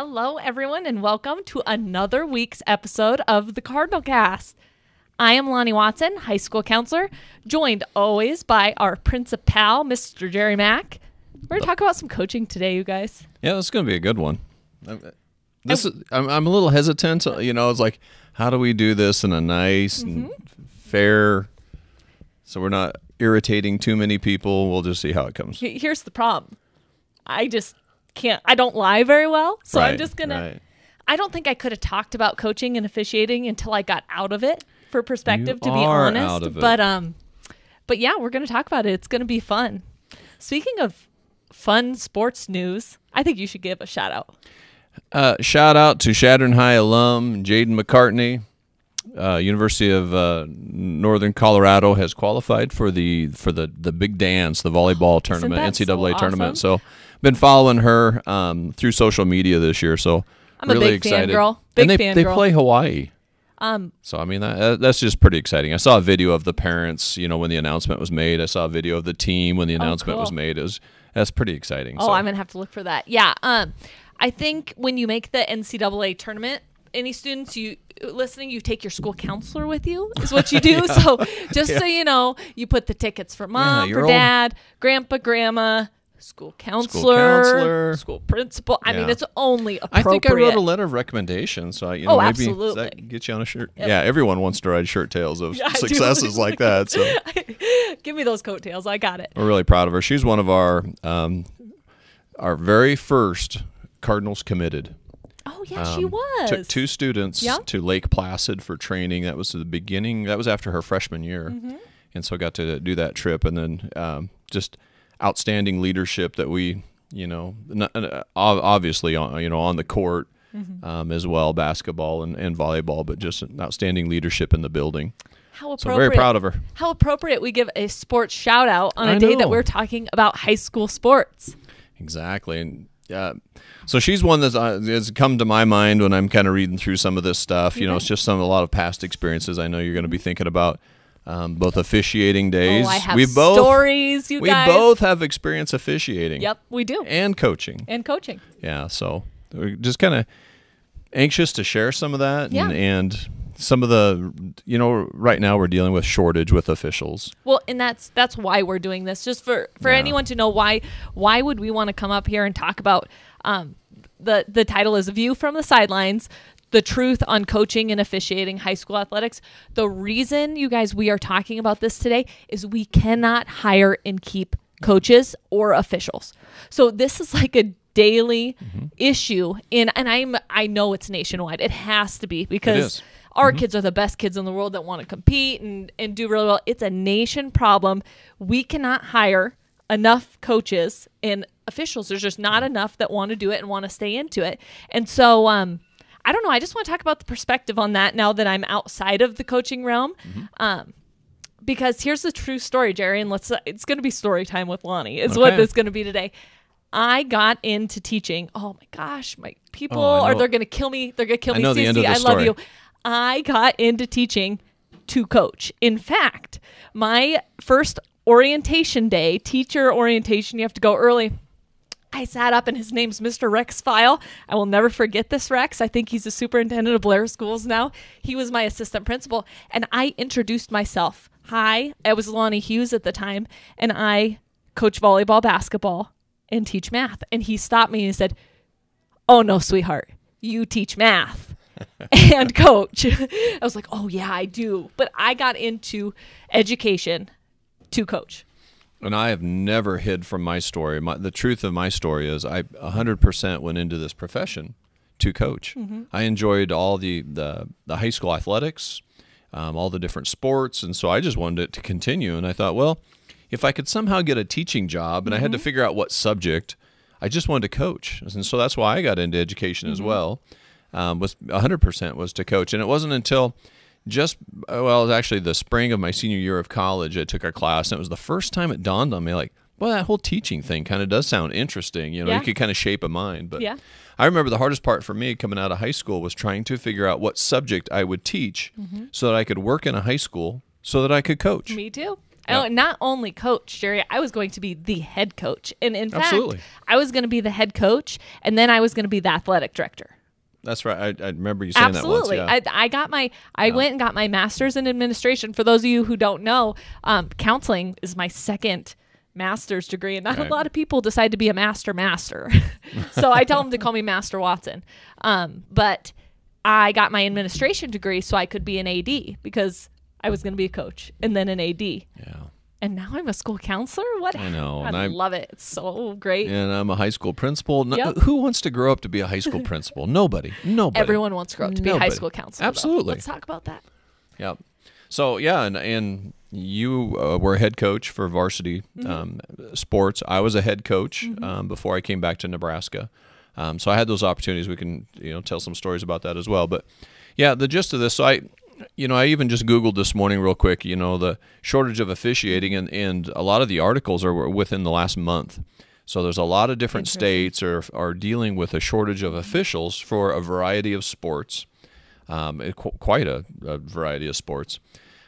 Hello, everyone, and welcome to another week's episode of the Cardinal Cast. I am Lonnie Watson, high school counselor, joined always by our principal, Mr. Jerry Mack. We're going to talk about some coaching today, you guys. Yeah, this is going to be a good one. I'm- This oh. is, I'm, I'm a little hesitant. Uh, you know, it's like, how do we do this in a nice and mm-hmm. fair, so we're not irritating too many people? We'll just see how it comes. Here's the problem I just can't, I don't lie very well. So I'm just going right. to, I don't think I could have talked about coaching and officiating until I got out of it for perspective, You to be honest. out of it. But, um, but yeah, we're going to talk about it. It's going to be fun. Speaking of fun sports news, I think you should give a shout out. Uh, shout out to Chadron High alum Jaden McCartney. Uh, University of uh, Northern Colorado has qualified for the for the the big dance, the volleyball tournament, that so NCAA awesome? tournament. So, been following her um, through social media this year. So, I'm a really big excited. fangirl. Big and they, they fangirl. play Hawaii. Um, So I mean that, that's just pretty exciting. I saw a video of the parents, you know, when the announcement was made. I saw a video of the team when the announcement was Oh, cool. made. It was that's pretty exciting. Oh, so. I'm gonna have to look for that. Yeah. Um, I think when you make the NCAA tournament, any students you listening, you take your school counselor with you. Is what you do. So just so you know, you put the tickets for mom, your for old- dad, grandpa, grandma, school counselor, counselor. school principal. I mean, it's only appropriate. I think I wrote a letter of recommendation, so I, you know, Oh, maybe absolutely. that get you on a shirt. Yeah, everyone wants to ride shirt tails of Yeah, successes like that. So Give me those coattails. I got it. we're really proud of her. She's one of our um, our very first Cardinals committed. Oh yeah, she Um, was. Took two students Yeah. to Lake Placid for training. That was the beginning. That was after her freshman year, Mm-hmm. and so got to do that trip. And then um, just outstanding leadership that we, you know, uh, obviously on you know on the court Mm-hmm. um, as well, basketball and, and volleyball, but just outstanding leadership in the building. How So appropriate. I'm very proud of her. How appropriate we give a sports shout out on a I day that we're talking about high school sports. Exactly, and uh, so she's one that uh, has come to my mind when I'm kind of reading through some of this stuff. You know, it's just some a lot of past experiences. I know you're going to be thinking about um, both officiating days. Oh, I have we both stories, you we guys. both have experience officiating. Yep, we do. and coaching. And coaching. Yeah, so we're just kind of anxious to share some of that, Yeah. and, and some of the you know right now we're dealing with shortage with officials. Well, and that's that's why we're doing this, just for for Yeah. anyone to know why why would we want to come up here and talk about um, the the title is View from the Sidelines. The truth on coaching and officiating high school athletics. The reason, you guys, we are talking about this today is we cannot hire and keep coaches or officials. So this is like a daily Mm-hmm. issue in and I'm I know it's nationwide. It has to be because our kids are the best kids in the world that want to compete and, and do really well. It's a nation problem. We cannot hire enough coaches and officials. There's just not enough that want to do it and want to stay into it. And so, um, I don't know. I just want to talk about the perspective on that now that I'm outside of the coaching realm. Um, because here's the true story, Jerry, and let's it's going to be story time with Lonnie. Is what Okay. this is going to be today. I got into teaching. Oh my gosh, my people Oh, are they're going to kill me. They're going to kill I me. know the end Cece, the I love you. I got into teaching to coach. In fact, my first orientation day, teacher orientation, you have to go early. I sat up and his name's Mr. Rex File. I will never forget this Rex. I think he's the superintendent of Blair Schools now. He was my assistant principal and I introduced myself. Hi, I was Lonnie Hughes at the time and I coach volleyball, basketball, and teach math. And he stopped me and he said, Oh no, sweetheart, you teach math and coach. I was like, Oh yeah, I do. But I got into education to coach. And I have never hid from my story. My, the truth of my story is I 100% went into this profession to coach. I enjoyed all the, the, the high school athletics, um, all the different sports. And so I just wanted it to continue. And I thought, well, if I could somehow get a teaching job and I had to figure out what subject, I just wanted to coach. And so that's why I got into education as well. Um, was 100% was to coach. And it wasn't until just uh, well, it was actually the spring of my senior year of college. I took a class, and it was the first time it dawned on me, like, well, that whole teaching thing kind of does sound interesting. You know, Yeah. you could kind of shape a mind. But Yeah. I remember the hardest part for me coming out of high school was trying to figure out what subject I would teach, so that I could work in a high school, so that I could coach. Me too. Yeah. I, not only coach, Jerry, I was going to be the head coach. And in Absolutely. fact, I was going to be the head coach and then I was going to be the athletic director. That's right. I, I remember you saying Absolutely. that once. Yeah. I, I got my, I went and got my master's in administration. For those of you who don't know, um, counseling is my second master's degree, and not Right. a lot of people decide to be a master master. so I tell them to call me Master Watson. Um, but I got my administration degree so I could be an AD because I was going to be a coach and then an AD. yeah. And now I'm a school counselor. What? I know, I and I- love it. It's so great. And I'm a high school principal. No, Yep. Who wants to grow up to be a high school principal? Nobody. Nobody. Everyone wants to grow up to be a high school counselor. though. Absolutely. Let's talk about that. Yep. So yeah, and and you uh, were head coach for varsity Mm-hmm. um, sports. I was a head coach um, before I came back to Nebraska. Um, so I had those opportunities. We can you know tell some stories about that as well. But yeah, the gist of this. So I, you know, I even just googled this morning real quick. You know, the shortage of officiating, and and a lot of the articles are within the last month. So there's a lot of different states are are dealing with a shortage of officials for a variety of sports um, it- qu- quite a, a variety of sports.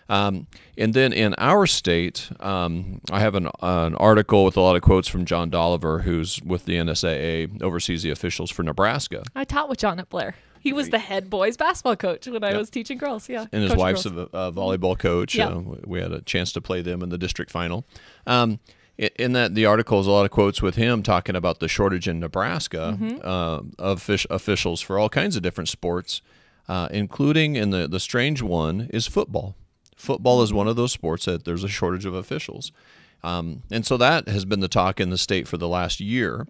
Um, and then in our state, um, I have an, an article with a lot of quotes from John Dolliver, who's with the NSAA, oversees the officials for Nebraska. I taught with John at Blair. He was the head boys basketball coach when I was teaching girls. Yeah, and his wife's girls. a, a volleyball coach. Yeah. Uh, we had a chance to play them in the district final. Um, in that the article is a lot of quotes with him talking about the shortage in Nebraska Mm-hmm. uh, of fish, officials for all kinds of different sports, uh, including in the the strange one is football. Football is one of those sports that there's a shortage of officials. Um, and so that has been the talk in the state for the last year.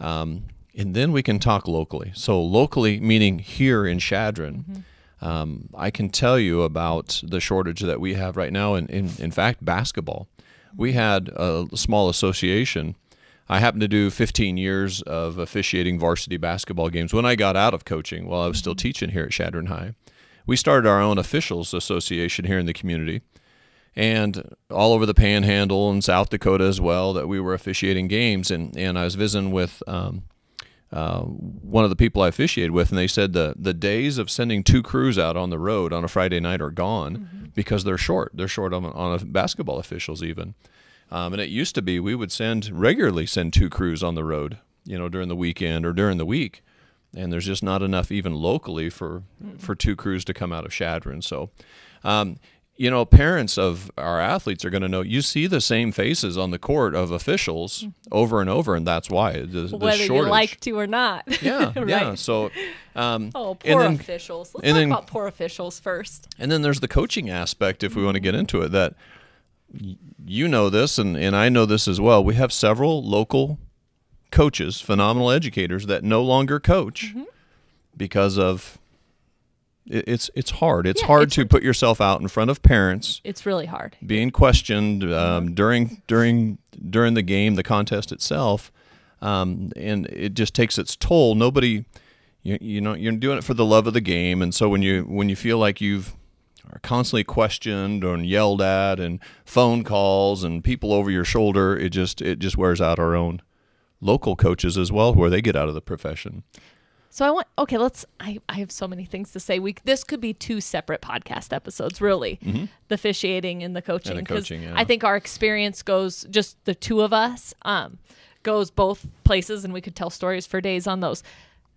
Um, and then we can talk locally. So, locally, meaning here in Chadron, um, I can tell you about the shortage that we have right now. In, in, in fact, basketball. We had a small association. I happened to do 15 years of officiating varsity basketball games when I got out of coaching while I was still teaching here at Chadron High. We started our own officials association here in the community and all over the panhandle and South Dakota as well that we were officiating games. And, and I was visiting with um, uh, one of the people I officiated with, and they said the, the days of sending two crews out on the road on a Friday night are gone because they're short. They're short on, on basketball officials, even. Um, and it used to be we would send regularly send two crews on the road, you know, during the weekend or during the week. And there's just not enough even locally for for two crews to come out of Chadron. So, um, you know, parents of our athletes are going to know. You see the same faces on the court of officials over and over, and that's why the, the whether you like to or not. yeah, right. yeah. So, um, Oh, poor then- officials. Let's and talk then- about poor officials first. and then there's the coaching aspect, if we want to get into it, that you know this, and, and I know this as well. We have several local coaches, phenomenal educators, that no longer coach Mm-hmm. because of it's it's hard. It's Yeah, hard it's to put yourself out in front of parents, It's really hard. being questioned um, during during during the game, the contest itself, um, and it just takes its toll. Nobody, you, you know, you're doing it for the love of the game, and so when you when you feel like you've are constantly questioned and yelled at, and phone calls and people over your shoulder, it just it just wears out our own local coaches as well, where they get out of the profession. So I want okay, let's I, I have so many things to say. We this could be two separate podcast episodes, really. The officiating and the coaching. 'cause coaching, yeah. I think our experience goes just the two of us, um, goes both places and we could tell stories for days on those.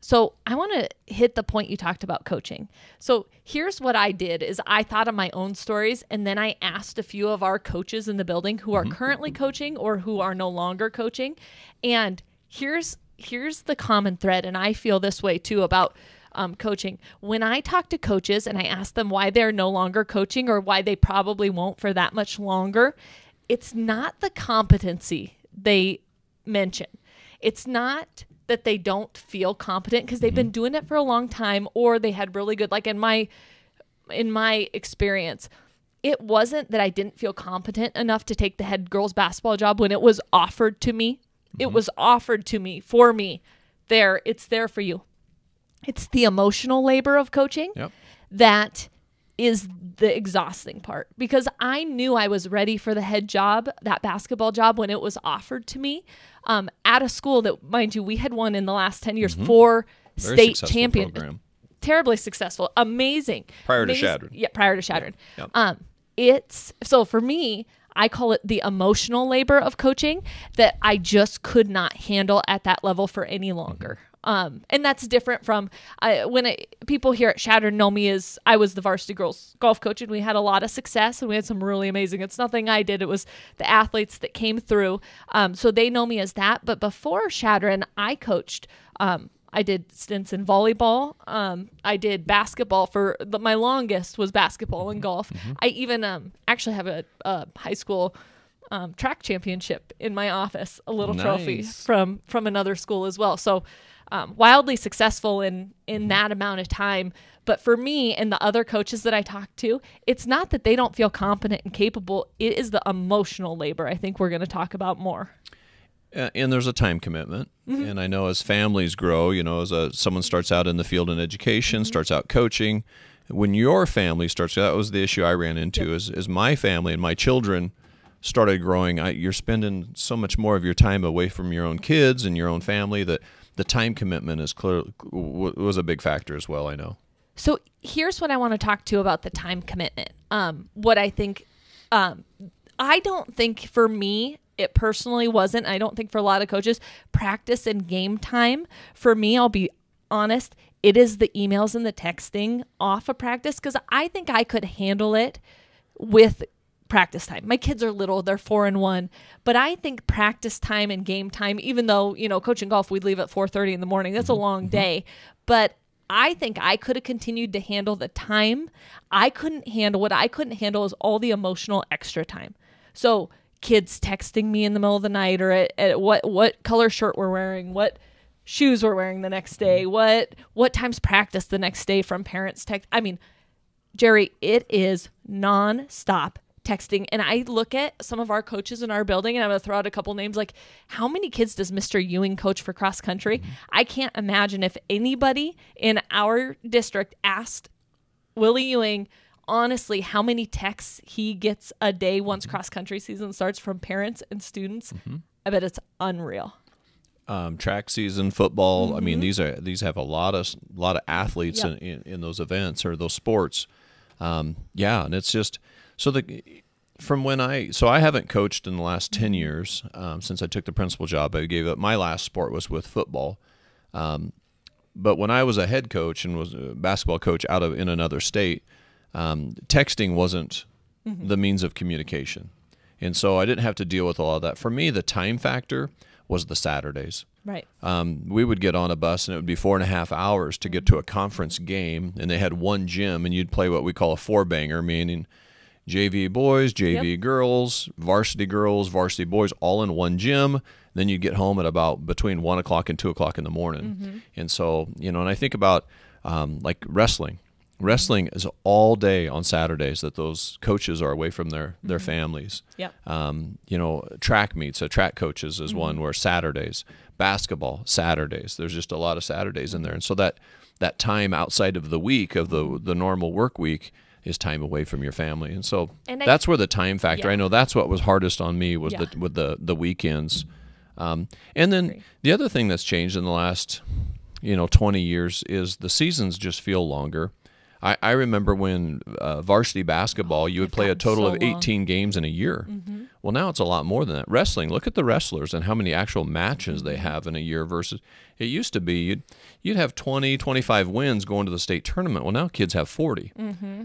So I want to hit the point you talked about coaching. So here's what I did is I thought of my own stories and then I asked a few of our coaches in the building who are currently coaching or who are no longer coaching. And here's here's the common thread and I feel this way too about um, coaching. When I talk to coaches and I ask them why they're no longer coaching or why they probably won't for that much longer, it's not the competency they mention. It's not that they don't feel competent because they've been doing it for a long time or they had really good like in my in my experience it wasn't that I didn't feel competent enough to take the head girls basketball job when it was offered to me. It was offered to me for me. There, it's there for you. It's the emotional labor of coaching Yep. that is the exhausting part because I knew I was ready for the head job, that basketball job, when it was offered to me um, at a school that, mind you, we had won in the last 10 years four Mm-hmm. Very state champion. Terribly successful, amazing. Prior to Chadron. Yeah, prior to Chadron. Yep. Um, it's so for me, I call it the emotional labor of coaching that I just could not handle at that level for any longer. Um, and that's different from uh, when it, people here at Chadron know me as I was the varsity girls golf coach, and we had a lot of success and we had some really amazing. It's nothing I did; it was the athletes that came through. Um, so they know me as that. But before Chadron, I coached. Um, I did stints in volleyball. Um, I did basketball for the, my longest was basketball and golf. I even um, actually have a, a high school um, track championship in my office, a little trophy from from another school as well. So um, wildly successful in in that amount of time. But for me and the other coaches that I talk to, it's not that they don't feel competent and capable. It is the emotional labor. I think we're going to talk about more. And there's a time commitment Mm-hmm. and i know as families grow you know as a, someone starts out in the field in education Mm-hmm. starts out coaching when your family starts that was the issue i ran into is, is my family and my children started growing I, you're spending so much more of your time away from your own kids and your own family that the time commitment is clear was a big factor as well i know So here's what I want to talk to about the time commitment. Um, what I think, um, I don't think for me, it personally wasn't. I don't think for a lot of coaches, practice and game time. For me, I'll be honest, it is the emails and the texting off of practice because I think I could handle it with practice time. My kids are little, they're four and one, but I think practice time and game time, even though, you know, coaching golf, we'd leave at four thirty in the morning. That's a mm-hmm. long mm-hmm. day. But I think I could have continued to handle the time. I couldn't handle what I couldn't handle is all the emotional extra time. So kids texting me in the middle of the night or at, at what what color shirt we're wearing, what shoes we're wearing the next day, mm-hmm. what what time's practice the next day from parents text. I mean, Jerry, it is non-stop texting. And I look at some of our coaches in our building and I'm going to throw out a couple names like how many kids does Mr. Ewing coach for cross country? Mm-hmm. I can't imagine if anybody in our district asked Willie Ewing honestly how many texts he gets a day once cross country season starts from parents and students. I bet it's unreal. um, track season, football. I mean, these are these have a lot of a lot of athletes Mm-hmm. Yep. in, in, in those events or those sports. Um, yeah, and it's just so the from when I so I haven't coached in the last Mm-hmm. ten years um, since I took the principal job. I gave up my last sport was with football. Um, but when I was a head coach and was a basketball coach out of in another state, um, texting wasn't the means of communication, and so I didn't have to deal with all of that. For me, the time factor was the Saturdays. Right. um, we would get on a bus and it would be four and a half hours to get to a conference game and they had one gym and you'd play what we call a four banger meaning jv boys jv girls varsity girls varsity boys all in one gym. Then you'd get home at about between one o'clock and two o'clock in the morning. And so you know and i think about um, like wrestling wrestling is all day on saturdays that those coaches are away from their their families Yep. um, you know, track meets, so track coaches is one where Saturdays, basketball Saturdays. There's just a lot of Saturdays in there, and so that that time outside of the week of the the normal work week is time away from your family, and so And I- that's where the time factor. Yeah. I know that's what was hardest on me was Yeah. the with the the weekends, um, and then the other thing that's changed in the last you know 20 years is the seasons just feel longer. I, I remember when uh, varsity basketball, you would play a total so of long. 18 games in a year. Well, now it's a lot more than that. Wrestling, look at the wrestlers and how many actual matches they have in a year versus it used to be you'd, you'd have 20, 25 wins going to the state tournament. Well, now kids have 40.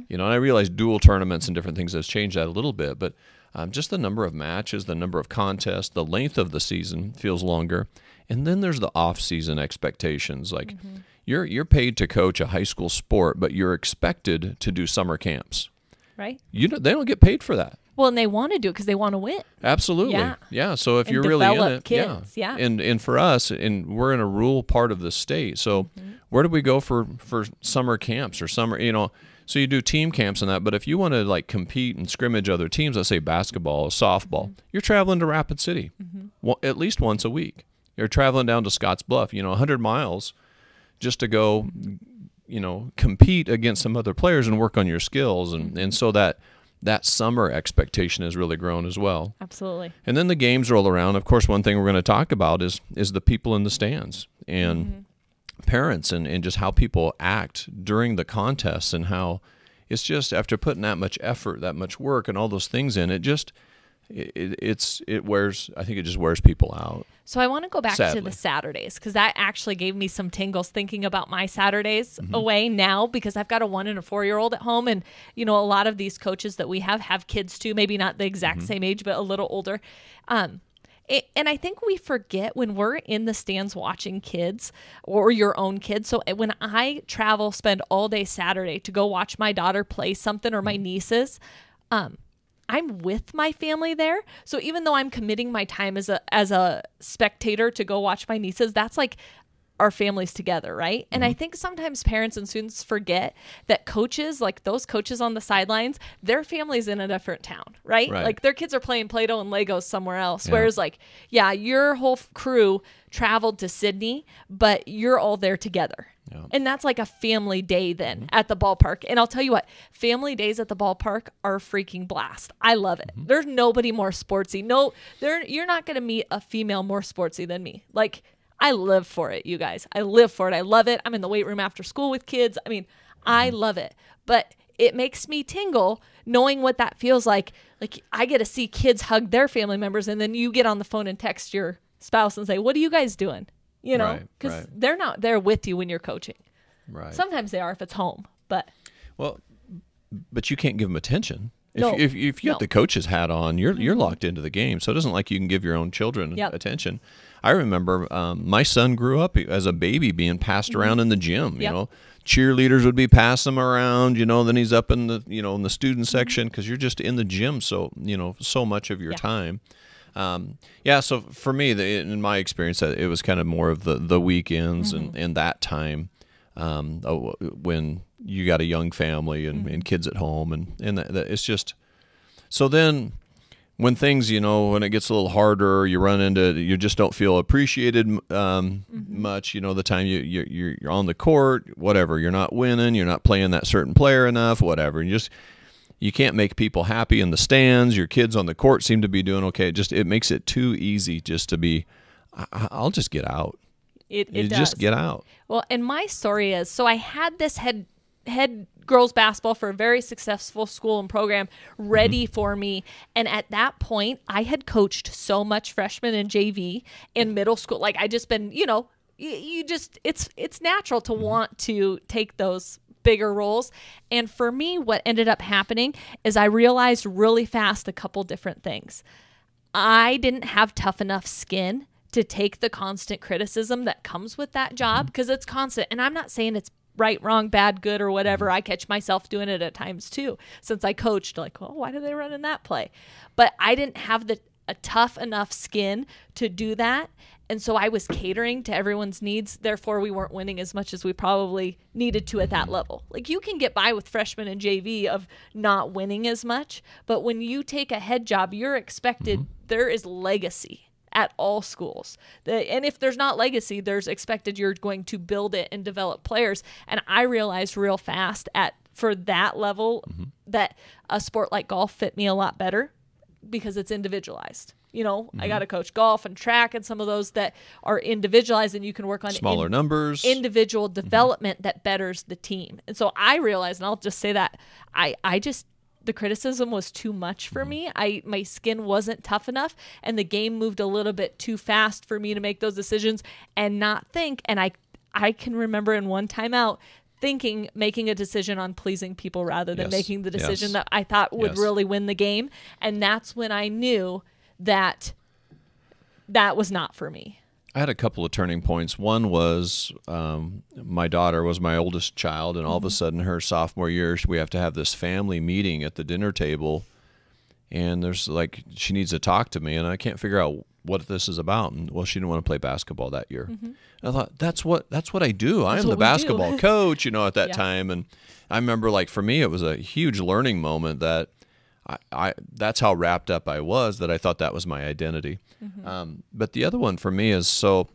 You know, and I realize dual tournaments and different things has changed that a little bit, but um, just the number of matches, the number of contests, the length of the season feels longer. And then there's the off-season expectations. Like you're you're paid to coach a high school sport, but you're expected to do summer camps. Right. You don't, they don't get paid for that. Well, and they want to do it because they want to win. Absolutely. Yeah. So if And you're really in it, kids, yeah. And and for us, and we're in a rural part of the state, so Mm-hmm. where do we go for for summer camps or summer? You know, so you do team camps and that. But if you want to like compete and scrimmage other teams, let's say basketball, or softball, Mm-hmm. you're traveling to Rapid City, well, at least once a week. You're traveling down to Scotts Bluff. You know, 100 miles just to go you know compete against some other players and work on your skills. And mm-hmm. and so that that summer expectation has really grown as well. Absolutely. and then the games roll around. Of course one thing we're going to talk about is is the people in the stands and mm-hmm. parents and, and just how people act during the contests and how it's just after putting that much effort that much work and all those things in it just it, it, it's it wears. I think it just wears people out. So I want to go back to the Saturdays because that actually gave me some tingles thinking about my Saturdays Mm-hmm. away now because I've got a one and a four year old at home. And, you know, a lot of these coaches that we have have kids too, maybe not the exact Mm-hmm. same age, but a little older. Um, it, and I think we forget when we're in the stands watching kids or your own kids. So eh, when I travel, spend all day Saturday to go watch my daughter play something or my nieces, um, I'm with my family there. So even though I'm committing my time as a as a spectator to go watch my nieces, that's like our families together, right? And Mm-hmm. I think sometimes parents and students forget that coaches, like those coaches on the sidelines, their family's in a different town, right? Right. Like their kids are playing Play-Doh and Legos somewhere else. Whereas like, yeah, your whole f- crew traveled to Sidney, but you're all there together. And that's like a family day then Mm-hmm. at the ballpark. And I'll tell you what, family days at the ballpark are a freaking blast. I love it. Mm-hmm. There's nobody more sportsy. No, there you're not going to meet a female more sportsy than me. Like I live for it, you guys. I live for it. I love it. I'm in the weight room after school with kids. I mean, I Mm-hmm. love it. But it makes me tingle knowing what that feels like. Like I get to see kids hug their family members and then you get on the phone and text your spouse and say, "What are you guys doing?" You know, Right, cuz right. they're not there with you when you're coaching. Right. Sometimes they are if it's home, but Well, but you can't give them attention. If, No. if, if you No. have the coach's hat on, you're you're locked into the game. So it doesn't like you can give your own children Yep. attention. I remember um, my son grew up as a baby being passed around in the gym. You Mm-hmm. Yep. know, cheerleaders would be passing him around. You know, then he's up in the you know in the student Mm-hmm. section because you're just in the gym. So you know so much of your Yeah. time. Um, yeah, so for me, the, in my experience, uh, it was kind of more of the the weekends and, and that time um, oh, when you got a young family and, and kids at home, and and that, that it's just so then when things you know when it gets a little harder, you run into you just don't feel appreciated um, much. You know, the time you you you're, you're on the court, whatever, you're not winning, you're not playing that certain player enough, whatever, and you just you can't make people happy in the stands. Your kids on the court seem to be doing okay. It just it makes it too easy just to be. I, I'll just get out. it, it does. just get out. Well, and my story is so I had this head head girls basketball for a very successful school and program ready mm-hmm. for me and at that point I had coached so much freshman and JV in mm-hmm. middle school like I just been, you know, you, you just it's it's natural to mm-hmm. want to take those bigger roles. And for me what ended up happening is I realized really fast a couple different things. I didn't have tough enough skin to take the constant criticism that comes with that job because it's constant. And I'm not saying it's right, wrong, bad, good, or whatever. Mm-hmm. I catch myself doing it at times too. Since I coached, like, well, why do they run in that play? But I didn't have the a tough enough skin to do that. And so I was catering to everyone's needs. Therefore, we weren't winning as much as we probably needed to at that mm-hmm. level. Like you can get by with freshmen and JV of not winning as much, but when you take a head job, you're expected, mm-hmm. there is legacy at all schools. The, and if there's not legacy, there's expected you're going to build it and develop players. And I realized real fast at for that level mm-hmm. that a sport like golf fit me a lot better because it's individualized. You know, I mm-hmm. got to coach golf and track and some of those that are individualized and you can work on Smaller in- numbers. individual mm-hmm. development that betters the team. And so I realized, and I'll just say that I I just the criticism was too much for me. I my skin wasn't tough enough, and the game moved a little bit too fast for me to make those decisions and not think. And I I can remember in one timeout thinking making a decision on pleasing people rather than Yes. making the decision Yes. that I thought would Yes. really win the game. And that's when I knew that that was not for me. I had a couple of turning points. One was um, my daughter was my oldest child, and all of a sudden, her sophomore year, we have to have this family meeting at the dinner table, and there's like she needs to talk to me, and I can't figure out what this is about. And well, she didn't want to play basketball that year. And I thought that's what that's what I do. I am the what we do." basketball coach, you know, at that Yeah. time, and I remember like for me, it was a huge learning moment that. I, I that's how wrapped up I was that I thought that was my identity. Um, but the other one for me is so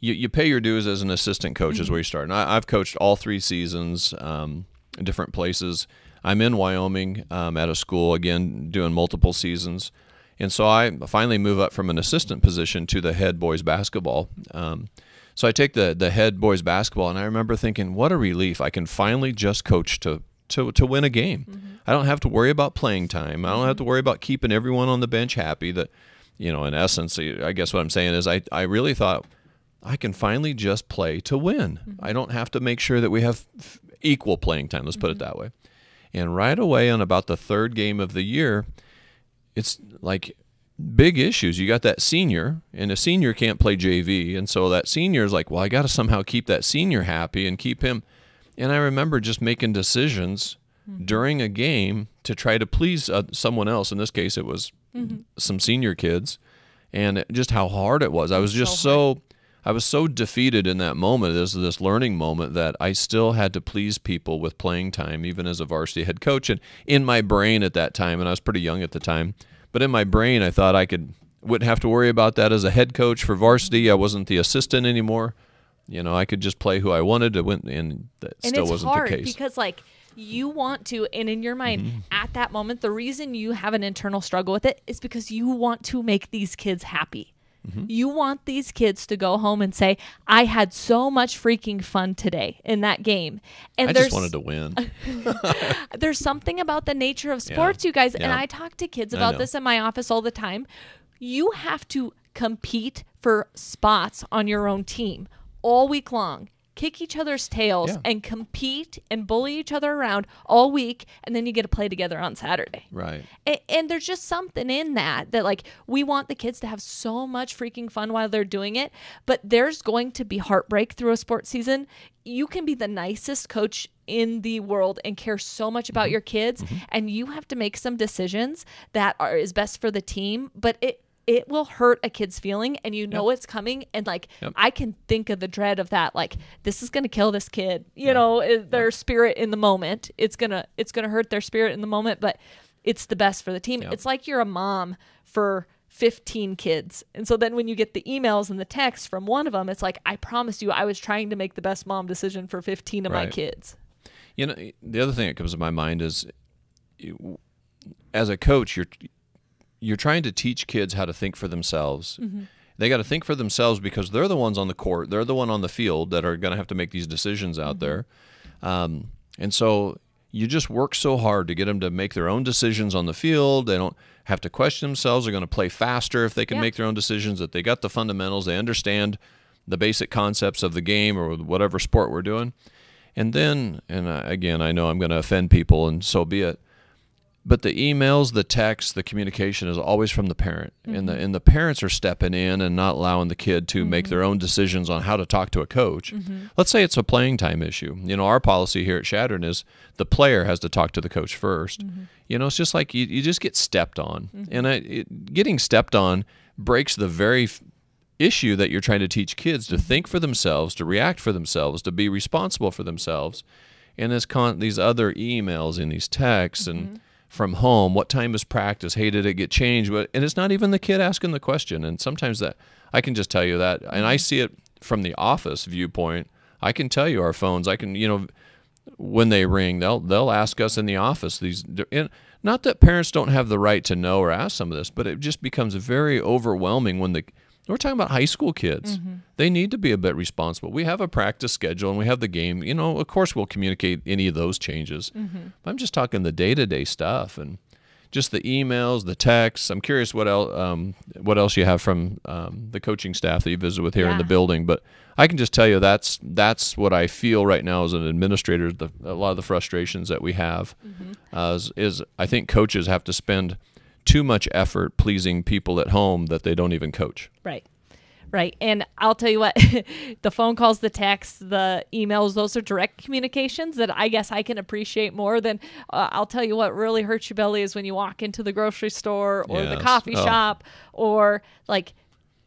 you, you pay your dues as an assistant coach is where you start. And I, I've coached all three seasons, um, in different places. I'm in Wyoming um, at a school again doing multiple seasons, and so I finally move up from an assistant position to the head boys basketball. Um, so I take the the head boys basketball, and I remember thinking, what a relief! I can finally just coach to to to win a game. Mm-hmm. I don't have to worry about playing time. I don't have to mm-hmm. worry about keeping everyone on the bench happy. That you know, in essence, I guess what I'm saying is I I really thought I can finally just play to win. Mm-hmm. I don't have to make sure that we have equal playing time. Let's put it that way. And right away on about the third game of the year, it's like big issues. You got that senior, and a senior can't play JV, and so that senior is like, well, I got to somehow keep that senior happy and keep him. And I remember just making decisions during a game to try to please uh, someone else. In this case, it was some senior kids, and just how hard it was. I was just so. I was so defeated in that moment, this this learning moment, that I still had to please people with playing time, even as a varsity head coach. And in my brain at that time, and I was pretty young at the time, but in my brain, I thought I could wouldn't have to worry about that as a head coach for varsity. I wasn't the assistant anymore. You know, I could just play who I wanted to win, and that and still wasn't the case. because like you want to and in your mind Mm-hmm. at that moment the reason you have an internal struggle with it is because you want to make these kids happy Mm-hmm. you want these kids to go home and say i had so much freaking fun today in that game and I just wanted to win. there's something about the nature of sports, you guys, and I talk to kids about this in my office all the time. You have to compete for spots on your own team all week long. Kick each other's tails Yeah. and compete and bully each other around all week, and then you get to play together on Saturday. right. And, and there's just something in that that like we want the kids to have so much freaking fun while they're doing it, but there's going to be heartbreak through a sports season. You can be the nicest coach in the world and care so much about mm-hmm. your kids mm-hmm. and you have to make some decisions that are is best for the team, but it it will hurt a kid's feeling and you know it's coming and like Yep. I can think of the dread of that like this is going to kill this kid. You know, i- their spirit in the moment. It's going to it's going to hurt their spirit in the moment, but it's the best for the team. Yep. It's like you're a mom for 15 kids. And so then when you get the emails and the texts from one of them, it's like, I promise you, I was trying to make the best mom decision for 15 of my kids. You know, the other thing that comes to my mind is, as a coach, you're you're trying to teach kids how to think for themselves. Mm-hmm. They got to think for themselves because they're the ones on the court. They're the one on the field that are going to have to make these decisions out Mm-hmm. there. Um, and so you just work so hard to get them to make their own decisions on the field. They don't have to question themselves. They're going to play faster if they can Yeah. make their own decisions. That they got the fundamentals. They understand the basic concepts of the game or whatever sport we're doing. And then, and uh, again, I know I'm going to offend people, and so be it. But the emails, the text, the communication is always from the parent, and the mm-hmm. and the parents are stepping in and not allowing the kid to make mm-hmm. their own decisions on how to talk to a coach. Mm-hmm. Let's say it's a playing time issue. You know, our policy here at Chadron is the player has to talk to the coach 1st You know, it's just like you, you just get stepped on, and I, it, getting stepped on breaks the very f- issue that you're trying to teach kids to think for themselves, to react for themselves, to be responsible for themselves. And this con- these other emails and these texts and from home, what time is practice? Hey, did it get changed? What- And it's not even the kid asking the question. And sometimes that I can just tell you that, and I see it from the office viewpoint. I can tell you our phones. I can, you know, when they ring, they'll they'll ask us in the office these. And not that parents don't have the right to know or ask some of this, but it just becomes very overwhelming when the we're talking about high school kids. They need to be a bit responsible. We have a practice schedule and we have the game. You know, of course, we'll communicate any of those changes. But I'm just talking the day to day stuff and just the emails, the texts. I'm curious what else um, what else you have from um, the coaching staff that you visit with here in the building. But I can just tell you that's that's what I feel right now as an administrator. The, a lot of the frustrations that we have uh, is, is I think coaches have to spend too much effort pleasing people at home that they don't even coach. Right. Right. And I'll tell you what, the phone calls, the texts, the emails, those are direct communications that I guess I can appreciate more than uh, I'll tell you what really hurts your belly is when you walk into the grocery store or the coffee Oh. shop or like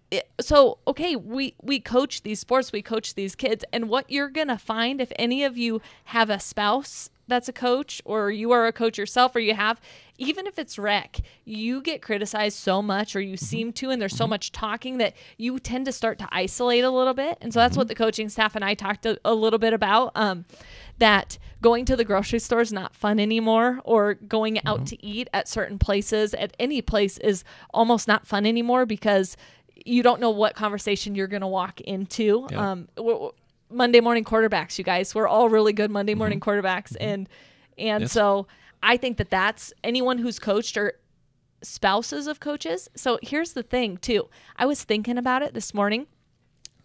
it- so okay we we coach these sports we coach these kids and what you're gonna find if any of you have a spouse that's a coach or you are a coach yourself or you have even if it's rec you get criticized so much or you seem to and there's so much talking that you tend to start to isolate a little bit. And so that's what the coaching staff and i talked a, a little bit about um, that going to the grocery store is not fun anymore or going out to eat at certain places at any place is almost not fun anymore because you don't know what conversation you're going to walk into. Yeah. um, monday morning quarterbacks you guys we're all really good monday morning mm-hmm. quarterbacks mm-hmm. and And It's- so I think that that's anyone who's coached or spouses of coaches. So here's the thing, too. I was thinking about it this morning.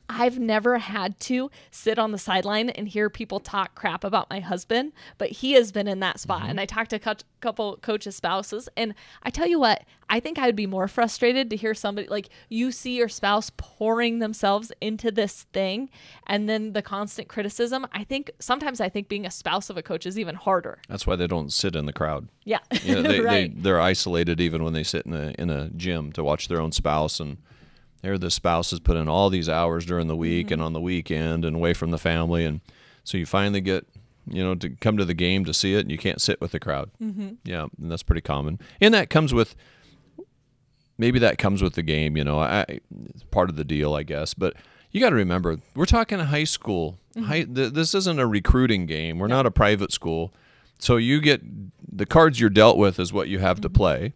I've never had to sit on the sideline and hear people talk crap about my husband, but he has been in that spot. Mm-hmm. And I talked to a cou- couple coaches' spouses, and I tell you what, I think I would be more frustrated to hear somebody like you see your spouse pouring themselves into this thing and then the constant criticism. I think sometimes I think being a spouse of a coach is even harder. That's why they don't sit in the crowd. Yeah. You know, they, right. they they're isolated even when they sit in a in a gym to watch their own spouse and there the spouse has put in all these hours during the week Mm-hmm. and on the weekend and away from the family. And so you finally get you know to come to the game to see it and you can't sit with the crowd. Mm-hmm. yeah and that's pretty common. And that comes with maybe that comes with the game you know I, it's part of the deal i guess. But you got to remember we're talking high school. High, th- this isn't a recruiting game. We're not a private school. So you get the cards you're dealt with is what you have to play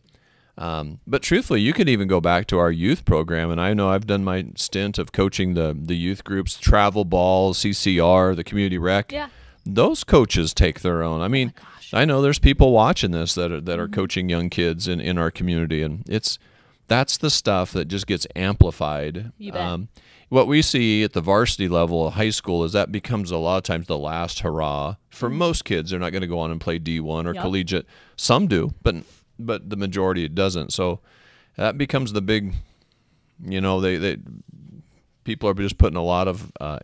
um, but truthfully, you could even go back to our youth program, and I know I've done my stint of coaching the the youth groups, travel ball, CCR, the community rec. Yeah. Those coaches take their own. I mean, I know there's people watching this that are that are coaching young kids in, in our community, and it's that's the stuff that just gets amplified. You bet. what we see at the varsity level of high school is that becomes a lot of times the last hurrah for most kids. They're not going to go on and play D1 or Mm-hmm. Yep. collegiate. Some do, but but the majority doesn't. So that becomes the big, you know, they they people are just putting a lot of uh,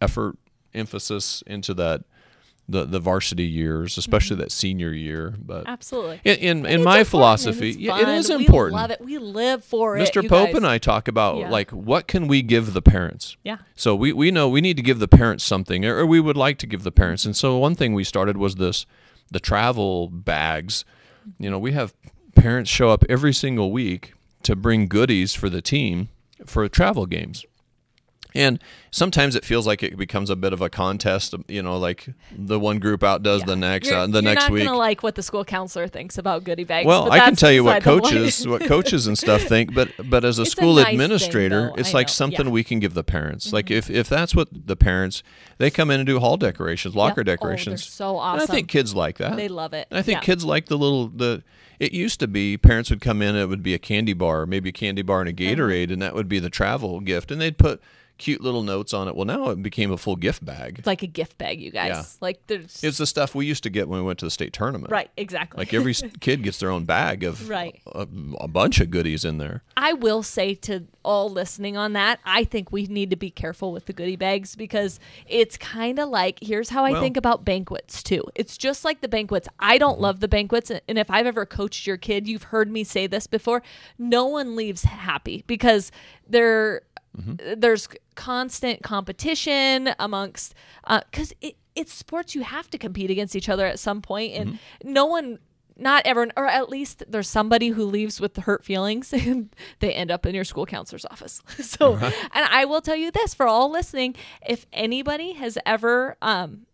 effort, emphasis into that the the varsity years, especially that senior year. But Absolutely. in in, in Mm-hmm. My philosophy, yeah, it is We important. love it. We live for it. Mr. Pope guys. and I talk about Yeah. like what can we give the parents. Yeah. So we, we know we need to give the parents something, or we would like to give the parents. And so one thing we started was this, the travel bags. You know, we have parents show up every single week to bring goodies for the team for travel games. And sometimes it feels like it becomes a bit of a contest. You know, like the one group outdoes the next, You're, uh, the you're next not week. gonna like what the school counselor thinks about goodie bags. Well, I can tell you what beside the point. coaches, what coaches and stuff think, but but as a It's a school nice administrator, though. it's I like know. something Yeah. Mm-hmm. we can give the parents. Like if if that's what the parents, they come in and do hall decorations, locker Yep. Oh, they're decorations. so And I think kids like that. They love it. And I think Yeah. kids like the little the. It used to be parents would come in, it would be a candy bar, maybe a candy bar and a Uh-huh. Gatorade, and that would be the travel gift, and they'd put cute little notes on it. Well, now it became a full gift bag. It's like a gift bag, you guys. Yeah. Like there's It's the stuff we used to get when we went to the state tournament. right, exactly. Like every kid gets their own bag of Right. a, a bunch of goodies in there. I will say to all listening on that, I think we need to be careful with the goodie bags because it's kind of like here's how I Well- think about banquets too. It's just like the banquets. I don't mm-hmm. love the banquets, and if I've ever coached your kid, you've heard me say this before. No one leaves happy because they're mm-hmm. there's constant competition amongst because it, it's sports. You have to compete against each other at some point, and no one not everyone, or at least there's somebody who leaves with the hurt feelings and they end up in your school counselor's office. so, and I will tell you this for all listening if anybody has ever um,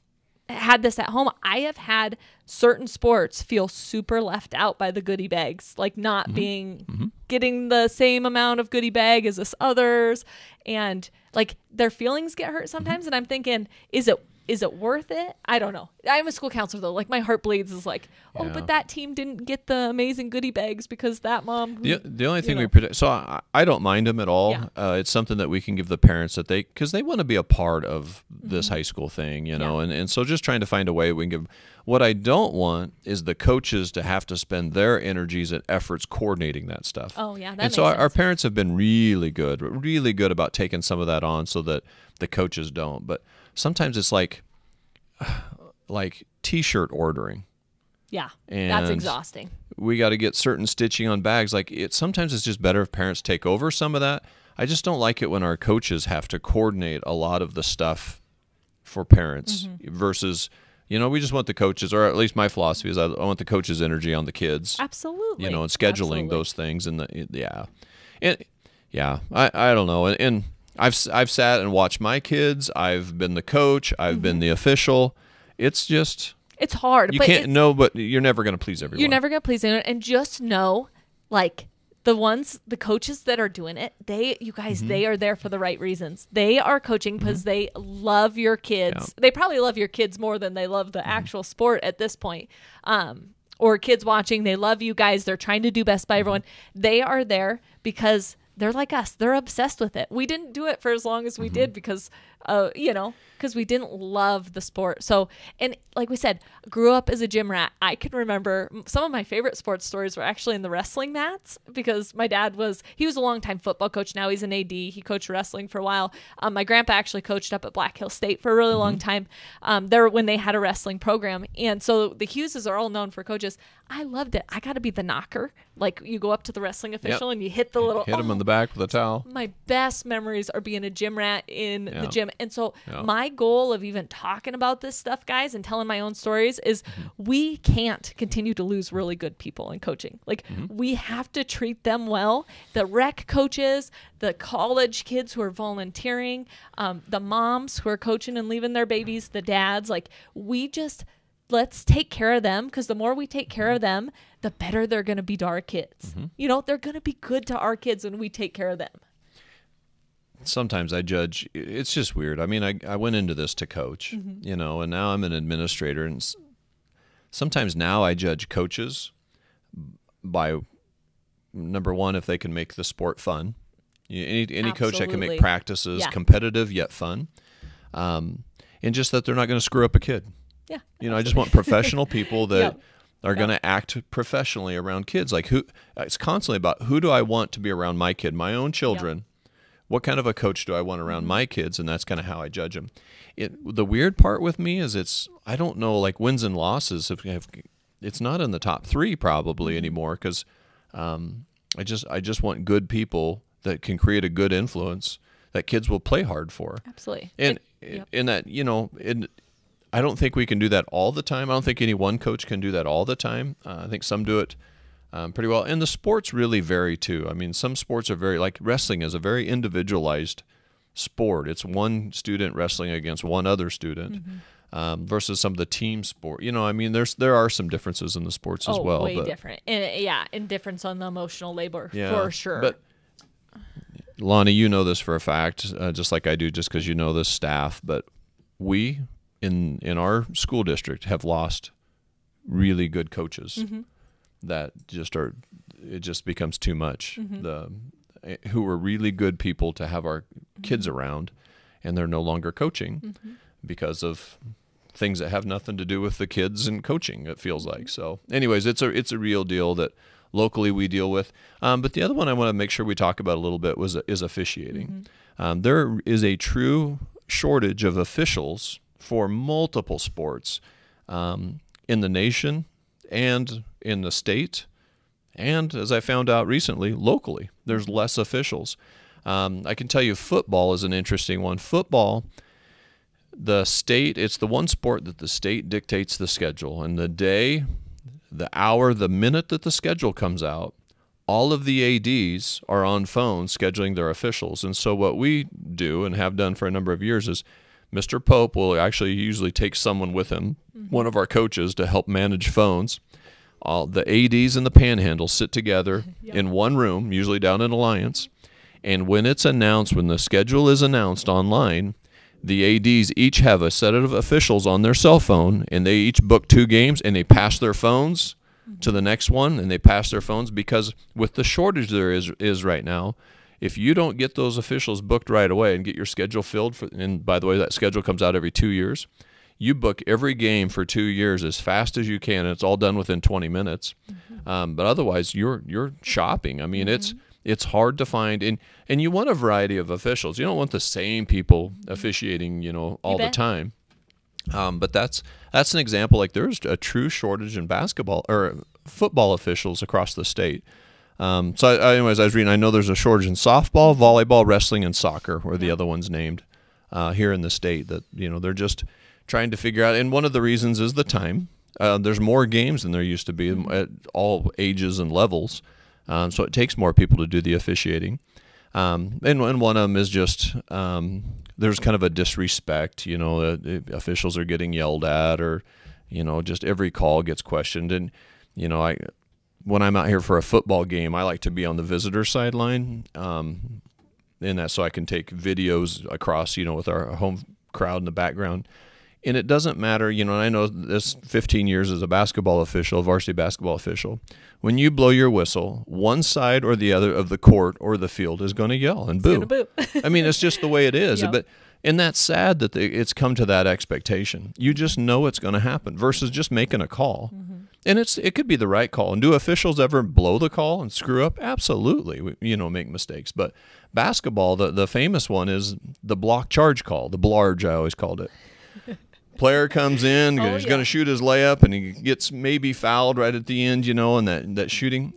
had this at home, I have had certain sports feel super left out by the goodie bags, like not mm-hmm. being mm-hmm. getting the same amount of goodie bag as this others. And like their feelings get hurt sometimes. Mm-hmm. And I'm thinking, is it is it worth it? I don't know. I'm a school counselor though. Like my heart bleeds is like, oh, Yeah. but that team didn't get the amazing goodie bags because that mom. The, the only thing know. we predict, so I, I don't mind them at all. Yeah. Uh, it's something that we can give the parents that they, because they want to be a part of this high school thing, you know, Mm-hmm. Yeah. and, and so just trying to find a way we can give. What I don't want is the coaches to have to spend their energies and efforts coordinating that stuff. Oh, yeah, that and so our, our parents have been really good, really good about taking some of that on so that the coaches don't. But sometimes it's like, like t-shirt ordering. yeah, And- that's exhausting. we got to get certain stitching on bags. Like it, sometimes it's just better if parents take over some of that. I just don't like it when our coaches have to coordinate a lot of the stuff for parents Mm-hmm. versus, you know, we just want the coaches, or at least my philosophy is I, want the coaches' energy on the kids, Absolutely. you know, and scheduling Absolutely. those things. And the yeah, and yeah, I, I don't know, and, and I've I've sat and watched my kids. I've been the coach. I've Mm-hmm. been the official. It's just It's hard. you but can't know, but you're never going to please everyone. You're never gonna please anyone, and just know, like the ones the coaches that are doing it they you guys Mm-hmm. they are there for the right reasons they are coaching because they love your kids Yeah. Mm-hmm. they probably love your kids more than they love the actual sport at this point um or kids watching they love you guys they're trying to do best Mm-hmm. by everyone they are there because they're like us they're obsessed with it we didn't do it for as long as we Mm-hmm. did because uh you know because we didn't love the sport. So and like we said grew up as a gym rat. I can remember some of my favorite sports stories were actually in the wrestling mats because my dad was he was a long time football coach. Now he's an ad he coached wrestling for a while. Um, my grandpa actually coached up at Black Hills State for a really long time um, there when they had a wrestling program. And so the hugheses are all known for coaches. I loved it. I got to be the knocker. Like you go up to the wrestling official and you hit the little Hit him oh, in the back with a towel. my best memories are being a gym rat in Yeah. the gym. And so Yeah. my goal of even talking about this stuff, guys, and telling my own stories is Mm-hmm. we can't continue to lose really good people in coaching. Like Mm-hmm. we have to treat them well. The rec coaches, the college kids who are volunteering, um, the moms who are coaching and leaving their babies, the dads, like we just let's take care of them because the more we take care of them, the better they're going to be to our kids. Mm-hmm. You know, they're going to be good to our kids when we take care of them. Sometimes I judge. It's just weird. I mean, I, I went into this to coach, Mm-hmm. you know, and now I'm an administrator, and sometimes now I judge coaches by number one if they can make the sport fun. Any any coach that can make practices Yeah. competitive yet fun, um, and just that they're not going to screw up a kid. Yeah. You know, I just want professional people that Yep. are going to act professionally around kids. Like who? It's constantly about who do I want to be around my kid, my own children. What kind of a coach do I want around Mm-hmm. my kids, and that's kind of how I judge them. It the weird part with me is it's I don't know like wins and losses have, have it's not in the top three probably Mm-hmm. anymore because um, I just I just want good people that can create a good influence that kids will play hard for Absolutely. and It- yep. in that you know in I don't think we can do that all the time. I don't think any one coach can do that all the time. Uh, I think some do it um, pretty well, and the sports really vary too. I mean, some sports are very like wrestling is a very individualized sport. It's one student wrestling against one other student. Mm-hmm. Um, versus some of the team sport, you know, I mean, there's there are some differences in the sports as oh, well. way but different. And yeah, and difference on the emotional labor yeah, for sure. But Lonnie, you know this for a fact, uh, just like I do, just because you know the staff. But we in in our school district have lost really good coaches Mm-hmm. That just are. It just becomes too much. Mm-hmm. The eh, who were really good people to have our kids Mm-hmm. around, and they're no longer coaching because of things that have nothing to do with the kids and coaching. It feels Mm-hmm. like so. Anyways, it's a it's a real deal that locally we deal with. Um, but the other one I want to make sure we talk about a little bit was is officiating. Um, there is a true shortage of officials for multiple sports um, in the nation and in the state. And as I found out recently, locally, there's less officials. Um, I can tell you football is an interesting one. Football, the state, it's the one sport that the state dictates the schedule. And the day, the hour, the minute that the schedule comes out, all of the ADs are on phones scheduling their officials. And so what we do and have done for a number of years is Mr. Pope will actually usually take someone with him, mm-hmm. one of our coaches, to help manage phones. All the ADs and the panhandle sit together in one room, usually down in Alliance. And when it's announced, when the schedule is announced online, the ADs each have a set of officials on their cell phone, and they each book two games, and they pass their phones mm-hmm. to the next one, and they pass their phones because with the shortage there is is right now, if you don't get those officials booked right away and get your schedule filled, for, and by the way, that schedule comes out every two years, you book every game for two years as fast as you can, and it's all done within 20 minutes. Um, but otherwise, you're you're shopping. I mean, it's it's hard to find, and and you want a variety of officials. You don't want the same people officiating, you know, all the time. Um, but that's that's an example. Like there's a true shortage in basketball or football officials across the state. Um, so, I, anyways, I was reading. I know there's a shortage in softball, volleyball, wrestling, and soccer, were the other ones named uh, here in the state. That you know they're just trying to figure out. And one of the reasons is the time. Uh, there's more games than there used to be at all ages and levels, um, so it takes more people to do the officiating. Um, and, and one of them is just um, there's kind of a disrespect. You know, uh, officials are getting yelled at, or you know, just every call gets questioned. And you know, I when I'm out here for a football game, I like to be on the visitor sideline, um, and that so I can take videos across, you know, with our home crowd in the background. And it doesn't matter, you know. And I know this 15 years as a basketball official, varsity basketball official. When you blow your whistle, one side or the other of the court or the field is going to yell and boo. I mean, it's just the way it is. But and that's sad that it's come to that expectation. You just know it's going to happen versus just making a call. Mm-hmm. And it's it could be the right call. And do officials ever blow the call and screw up? Absolutely. We- You know, make mistakes. But basketball, the the famous one is the block charge call, the blarge. I always called it. Player comes in, Oh, he's yeah. going to shoot his layup, and he gets maybe fouled right at the end. You know, and that that shooting.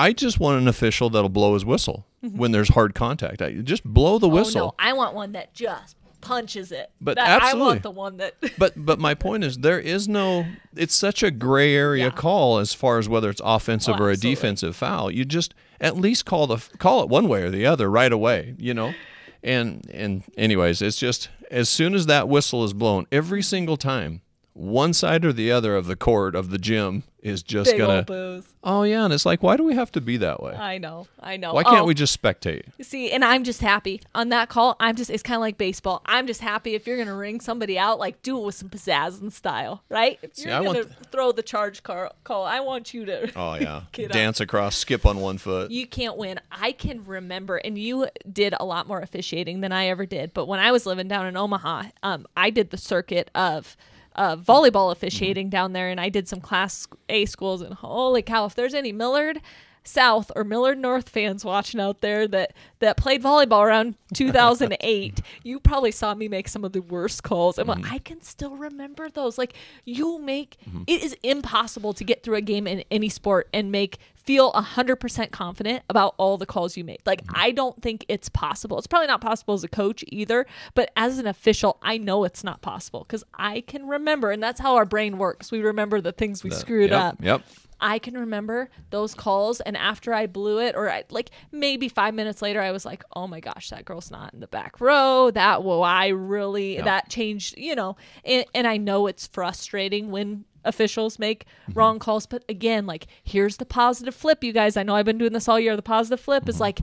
I just want an official that'll blow his whistle mm-hmm. when there's hard contact. I, just blow the whistle. Oh, no. I want one that just punches it. But That- I absolutely. want the one that. but but my point is there is no it's such a gray area Yeah. call as far as whether it's offensive Oh, or a absolutely. defensive foul. You just at least call the call it one way or the other right away, you know. And and anyways, it's just as soon as that whistle is blown, every single time, one side or the other of the court of the gym is just Big gonna booze. oh yeah, and it's like why do we have to be that way? I know. I know. Why can't Oh, we just spectate? See, and I'm just happy on that call. I'm just, it's kind of like baseball. I'm just happy if you're going to ring somebody out, like do it with some pizzazz and style, right? If See, you're I want to throw the charge car, call, I want you to. Oh yeah, Get up. dance across, skip on one foot. You can't win. I can remember, and you did a lot more officiating than I ever did. But when I was living down in Omaha, um, I did the circuit of uh, volleyball officiating down there, and I did some Class A schools. And holy cow, if there's any Millard South or Millard North fans watching out there that that played volleyball around 2008, you probably saw me make some of the worst calls. And mm-hmm. I can still remember those. Like you make mm-hmm. it is impossible to get through a game in any sport and make feel 100% confident about all the calls you made. Like mm-hmm. I don't think it's possible. It's probably not possible as a coach either, but as an official, I know it's not possible cuz I can remember and that's how our brain works. We remember the things we screwed yep, up. Yep. I can remember those calls, and after I blew it, or I, like maybe five minutes later, I was like, "Oh my gosh, that girl's not in the back row." That whoa, I really that changed, you know. And, and I know it's frustrating when officials make mm-hmm. wrong calls, but again, like here's the positive flip, you guys. I know I've been doing this all year. The positive flip is like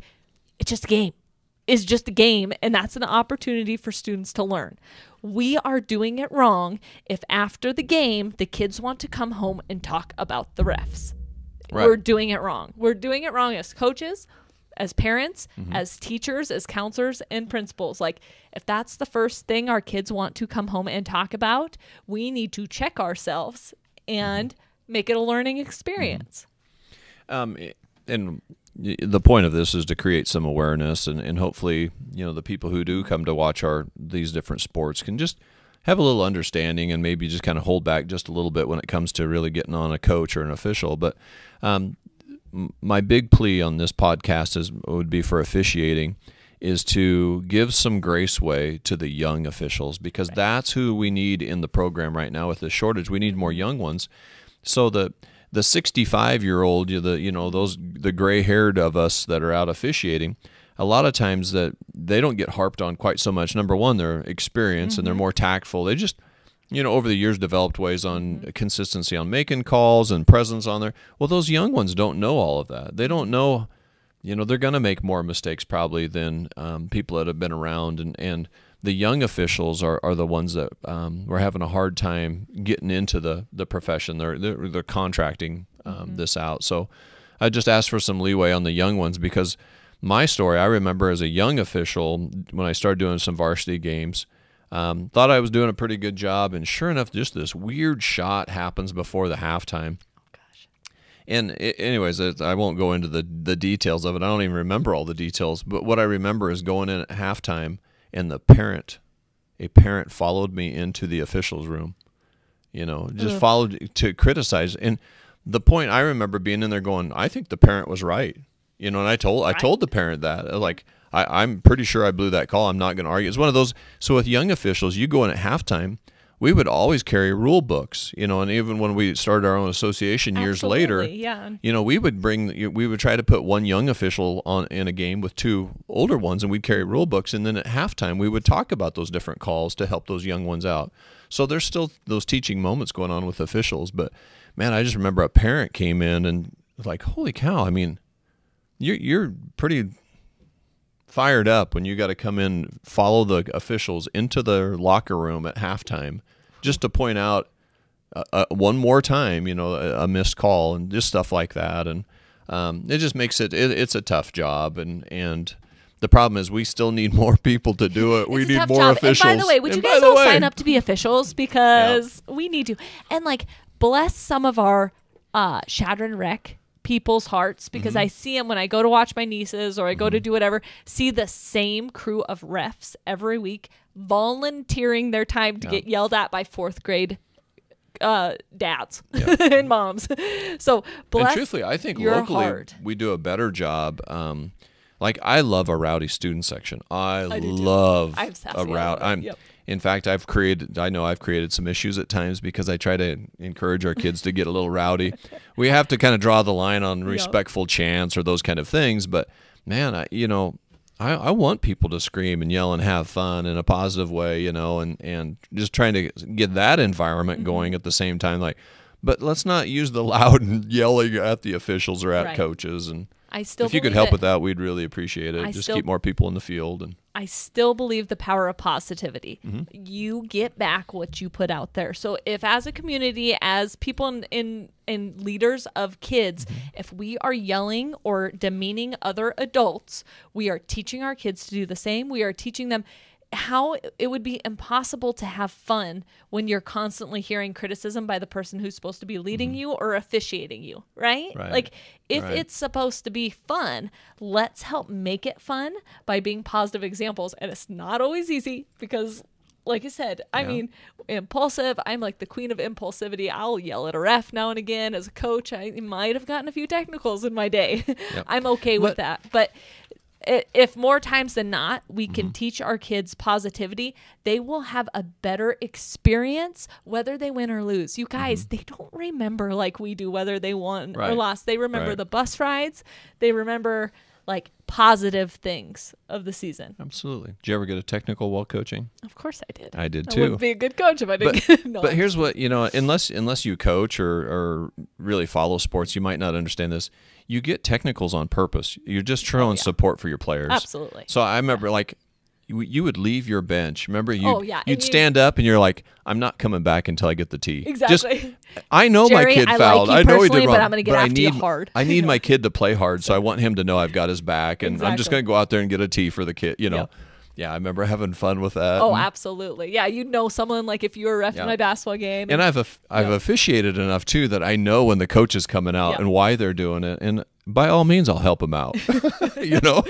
it's just a game is just a game and that's an opportunity for students to learn. We are doing it wrong if after the game the kids want to come home and talk about the refs. Right. We're doing it wrong. We're doing it wrong as coaches, as parents, mm-hmm. as teachers, as counselors and principals. Like if that's the first thing our kids want to come home and talk about, we need to check ourselves and mm-hmm. make it a learning experience. Mm-hmm. Um, and the point of this is to create some awareness, and, and hopefully, you know, the people who do come to watch our these different sports can just have a little understanding and maybe just kind of hold back just a little bit when it comes to really getting on a coach or an official. But um, my big plea on this podcast is would be for officiating is to give some grace way to the young officials because that's who we need in the program right now with the shortage. We need more young ones. So the the 65 year old, the you know those the gray haired of us that are out officiating, a lot of times that they don't get harped on quite so much. Number one, their experience and they're more tactful. They just you know over the years developed ways on consistency on making calls and presence on there. Well, those young ones don't know all of that. They don't know you know they're going to make more mistakes probably than um, people that have been around and, and the young officials are, are the ones that um, we're having a hard time getting into the, the profession. They're, they're, they're contracting um, this out. So i just asked for some leeway on the young ones because my story i remember as a young official when i started doing some varsity games um, thought i was doing a pretty good job. And sure enough just this weird shot happens before the halftime. And i anyways, it, I won't go into the the details of it. I don't even remember all the details. But what I remember is going in at halftime, and the parent, a parent, followed me into the officials' room. You know, just followed to criticize. And the point I remember being in there going, I think the parent was right. You know, and I told I told the parent that uh, like I, I'm pretty sure I blew that call. I'm not going to argue. It's one of those. So with young officials, you go in at halftime. We would always carry rule books, you know, and even when we started our own association years later, yeah. you know, we would bring, we would try to put one young official on in a game with two older ones, and we'd carry rule books, and then at halftime we would talk about those different calls to help those young ones out. So there's still those teaching moments going on with officials, but man, I just remember a parent came in and like, holy cow! I mean, you're you're pretty fired up when you got to come in, follow the officials into their locker room at halftime, just to point out uh, uh, one more time, you know, a, a, missed call and just stuff like that, and um, it just makes it, it, It's a tough job, and and the problem is we still need more people to do it. we need more job. officials. And by the way, would and you guys all way, sign up to be officials because yeah. we need to? And like, bless some of our uh, Chadron Rec people's hearts because mm-hmm. I see them when I go to watch my nieces or I go mm-hmm. to do whatever, see the same crew of refs every week volunteering their time to yeah. get yelled at by fourth grade uh, dads yeah. and moms. So bless. And truthfully, I think locally heart. we do a better job. Um, like I love a rowdy student section. I, I love a rowdy. I'm. Yep. In fact, I've created. I know I've created some issues at times because I try to encourage our kids to get a little rowdy. We have to kind of draw the line on respectful yep. chants or those kind of things. But man, I you know I, I want people to scream and yell and have fun in a positive way, you know, and, and just trying to get that environment mm-hmm. going at the same time. Like, but let's not use the loud and yelling at the officials or at right. coaches. And I still if you could help with that, we'd really appreciate it. I just keep more people in the field and I still believe the power of positivity. Mm-hmm. You get back what you put out there. So if as a community, as people in in, in leaders of kids, mm-hmm. if we are yelling or demeaning other adults, we are teaching our kids to do the same. We are teaching them how it would be impossible to have fun when you're constantly hearing criticism by the person who's supposed to be leading mm-hmm. you or officiating you, right? right. Like if right. it's supposed to be fun, let's help make it fun by being positive examples. And it's not always easy because like I said, I yeah. mean, impulsive. I'm like the queen of impulsivity. I'll yell at a ref now and again. As a coach, I might have gotten a few technicals in my day. Yep. I'm okay with that. But if more times than not we can mm-hmm. teach our kids positivity, they will have a better experience whether they win or lose. You guys, mm-hmm. they don't remember like we do whether they won right. or lost. They remember right. the bus rides. They remember like positive things of the season. Absolutely. Did you ever get a technical while coaching? Of course I did. I did too. I wouldn't be a good coach if I didn't. But, no, but here's what you know. Unless unless you coach or or really follow sports, you might not understand this. You get technicals on purpose. You're just oh, showing oh, yeah. support for your players. Absolutely. So I remember yeah. like you, you would leave your bench. Remember, you oh, yeah. you'd stand up and you're like, "I'm not coming back until I get the tee." Exactly. Just, I know Jerry, my kid I fouled. Like I know he did wrong, but I'm going to get after I need, you hard. I need my kid to play hard, so I want him to know I've got his back, and exactly. I'm just going to go out there and get a tee for the kid. You know. Yep. Yeah, I remember having fun with that. Oh, absolutely. Yeah, you know someone like if you were ref yeah. my basketball game. And, and I've I've officiated enough too that I know when the coach is coming out and why they're doing it, and by all means, I'll help them out. you know,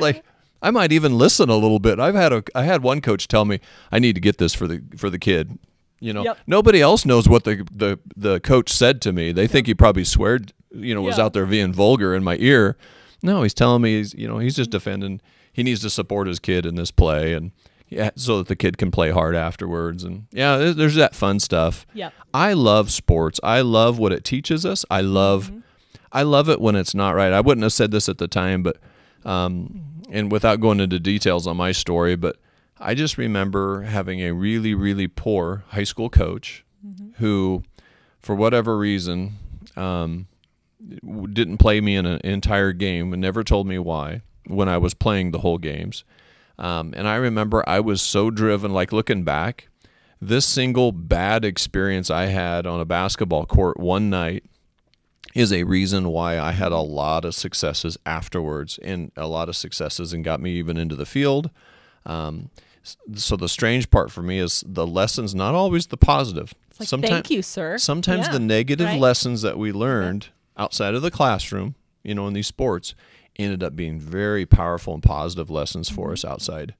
like I might even listen a little bit. I've had a I had one coach tell me I need to get this for the for the kid. You know, yep. nobody else knows what the, the the coach said to me. They yep. think he probably sweared, you know, was out there being vulgar in my ear. No, he's telling me he's you know he's just defending. He needs to support his kid in this play and yeah, so that the kid can play hard afterwards. And yeah, there's that fun stuff. Yeah, I love sports. I love what it teaches us. I love, mm-hmm. I love it when it's not right. I wouldn't have said this at the time, but um, and without going into details on my story, but I just remember having a really, really poor high school coach mm-hmm. who, for whatever reason, um, didn't play me in an entire game and never told me why when I was playing the whole games. Um, and I remember I was so driven, like looking back, this single bad experience I had on a basketball court one night is a reason why I had a lot of successes afterwards and a lot of successes and got me even into the field. Um, so the strange part for me is the lessons not always the positive. Like, sometimes, thank you, sir. Sometimes yeah, the negative right? lessons that we learned outside of the classroom, you know, in these sports, ended up being very powerful and positive lessons for us outside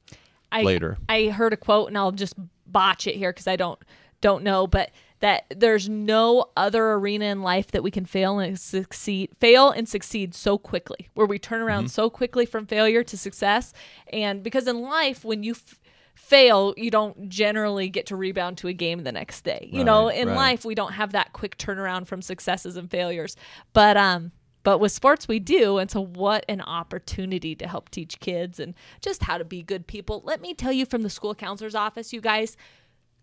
I, later. I heard a quote, and I'll just botch it here because I don't don't know, but that there's no other arena in life that we can fail and succeed fail and succeed so quickly where we turn around mm-hmm. so quickly from failure to success. And because in life when you f- fail you don't generally get to rebound to a game the next day. You right, know in right. life we don't have that quick turnaround from successes and failures. But um but with sports we do. And so what an opportunity to help teach kids and just how to be good people. Let me tell you from the school counselor's office you guys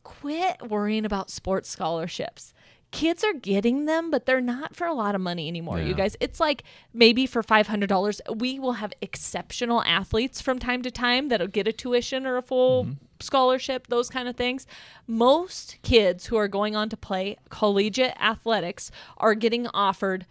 quit worrying about sports scholarships. kids are getting them, but they're not for a lot of money anymore, you guys. It's like maybe for $500. We will have exceptional athletes from time to time that'll get a tuition or a full Mm-hmm. scholarship, those kind of things. Most kids who are going on to play collegiate athletics are getting offered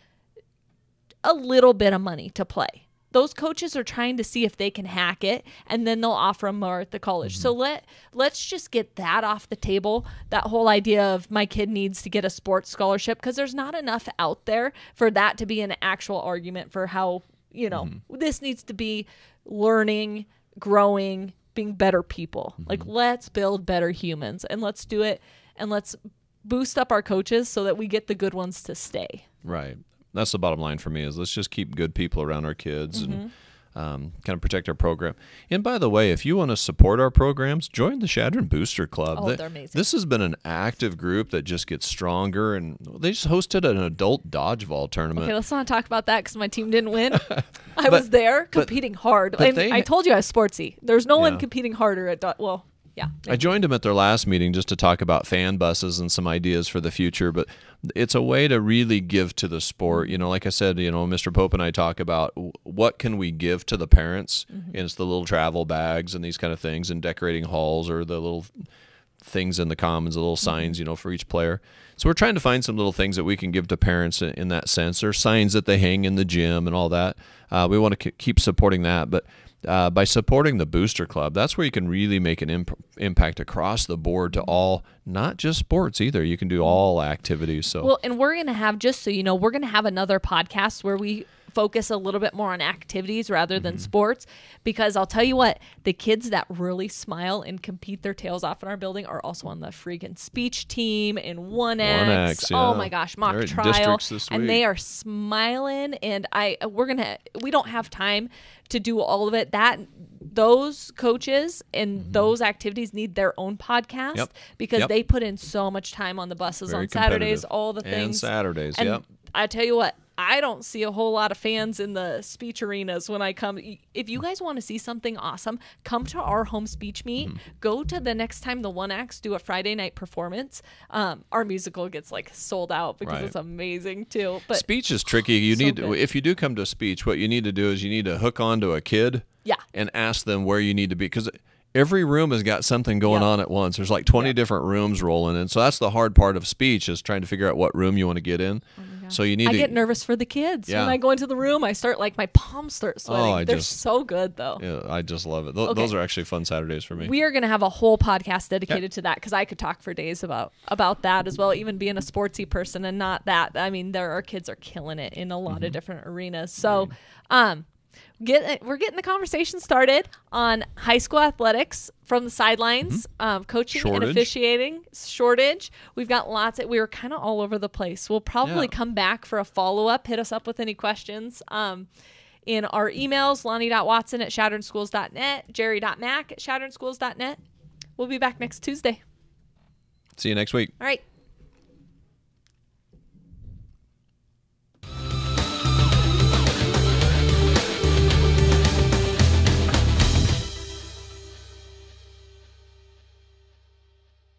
a little bit of money to play. Those coaches are trying to see if they can hack it, and then they'll offer them more at the college. So mm-hmm. let let's just get that off the table. That whole idea of my kid needs to get a sports scholarship because there's not enough out there for that to be an actual argument for how you know mm-hmm. this needs to be learning, growing, being better people. Mm-hmm. Like let's build better humans, and let's do it, and let's boost up our coaches so that we get the good ones to stay. Right. That's the bottom line for me is let's just keep good people around our kids Mm-hmm. and um, kind of protect our program. And by the way, if you want to support our programs, join the Chadron Booster Club. Oh, Th- they're amazing. This has been an active group that just gets stronger, and they just hosted an adult dodgeball tournament. Okay, let's not talk about that because my team didn't win. I was there competing hard. but they- I told you I was sportsy. There's no one competing harder at do- well, yeah. I joined them at their last meeting just to talk about fan buses and some ideas for the future, but it's a way to really give to the sport. You know, like I said, you know, Mr. Pope and I talk about what can we give to the parents, and it's the little travel bags and these kind of things, and decorating halls or the little things in the commons, the little signs, you know, for each player. So we're trying to find some little things that we can give to parents in, in that sense, or signs that they hang in the gym and all that. Uh, we want to k- keep supporting that, but uh, by supporting the Booster Club, that's where you can really make an imp- impact across the board to all, not just sports either. You can do all activities. So Well, and we're to have, just so you know, we're to have another podcast where we focus a little bit more on activities rather than Mm-hmm. sports because I'll tell you what, the kids that really smile and compete their tails off in our building are also on the freaking speech team and One Acts. 1X, Oh my gosh, mock They're trial. and they are smiling and I we're going to we don't have time to do all of it. That those coaches and those activities need their own podcast Mm-hmm. Yep. because Yep. they put in so much time on the buses Very on Saturdays, all the things. And. Saturdays, And yep. I tell you what, I don't see a whole lot of fans in the speech arenas when I come. If you guys want to see something awesome, come to our home speech meet. Mm-hmm. Go to the next time the One Acts do a Friday night performance. Um, our musical gets like sold out because Right. it's amazing too. But speech is tricky. You So need good. if you do come to a speech, what you need to do is you need to hook onto a kid, Yeah. and ask them where you need to be because every room has got something going Yeah. on at once. There's like 20 different rooms rolling, in. so that's the hard part of speech is trying to figure out what room you want to get in. So you need I to get nervous for the kids Yeah. when I go into the room. I start like my palms start sweating. Oh, I They're just- so good though. Yeah, I just love it. Th- Okay. Those are actually fun Saturdays for me. We are going to have a whole podcast dedicated to that because I could talk for days about about that as well. Even being a sportsy person and not that. I mean, there our kids are killing it in a lot Mm-hmm. of different arenas. So, um, get we're getting the conversation started on high school athletics from the sidelines, um, coaching and Mm-hmm. Officiating shortage. We've got lots. Of, we were kind of all over the place. We'll probably Yeah. come back for a follow up. Hit us up with any questions. Um, in our emails, lonnie.watson at chadronschools.net, jerry.mac at chadronschools.net. We'll be back next Tuesday. See you next week. All right.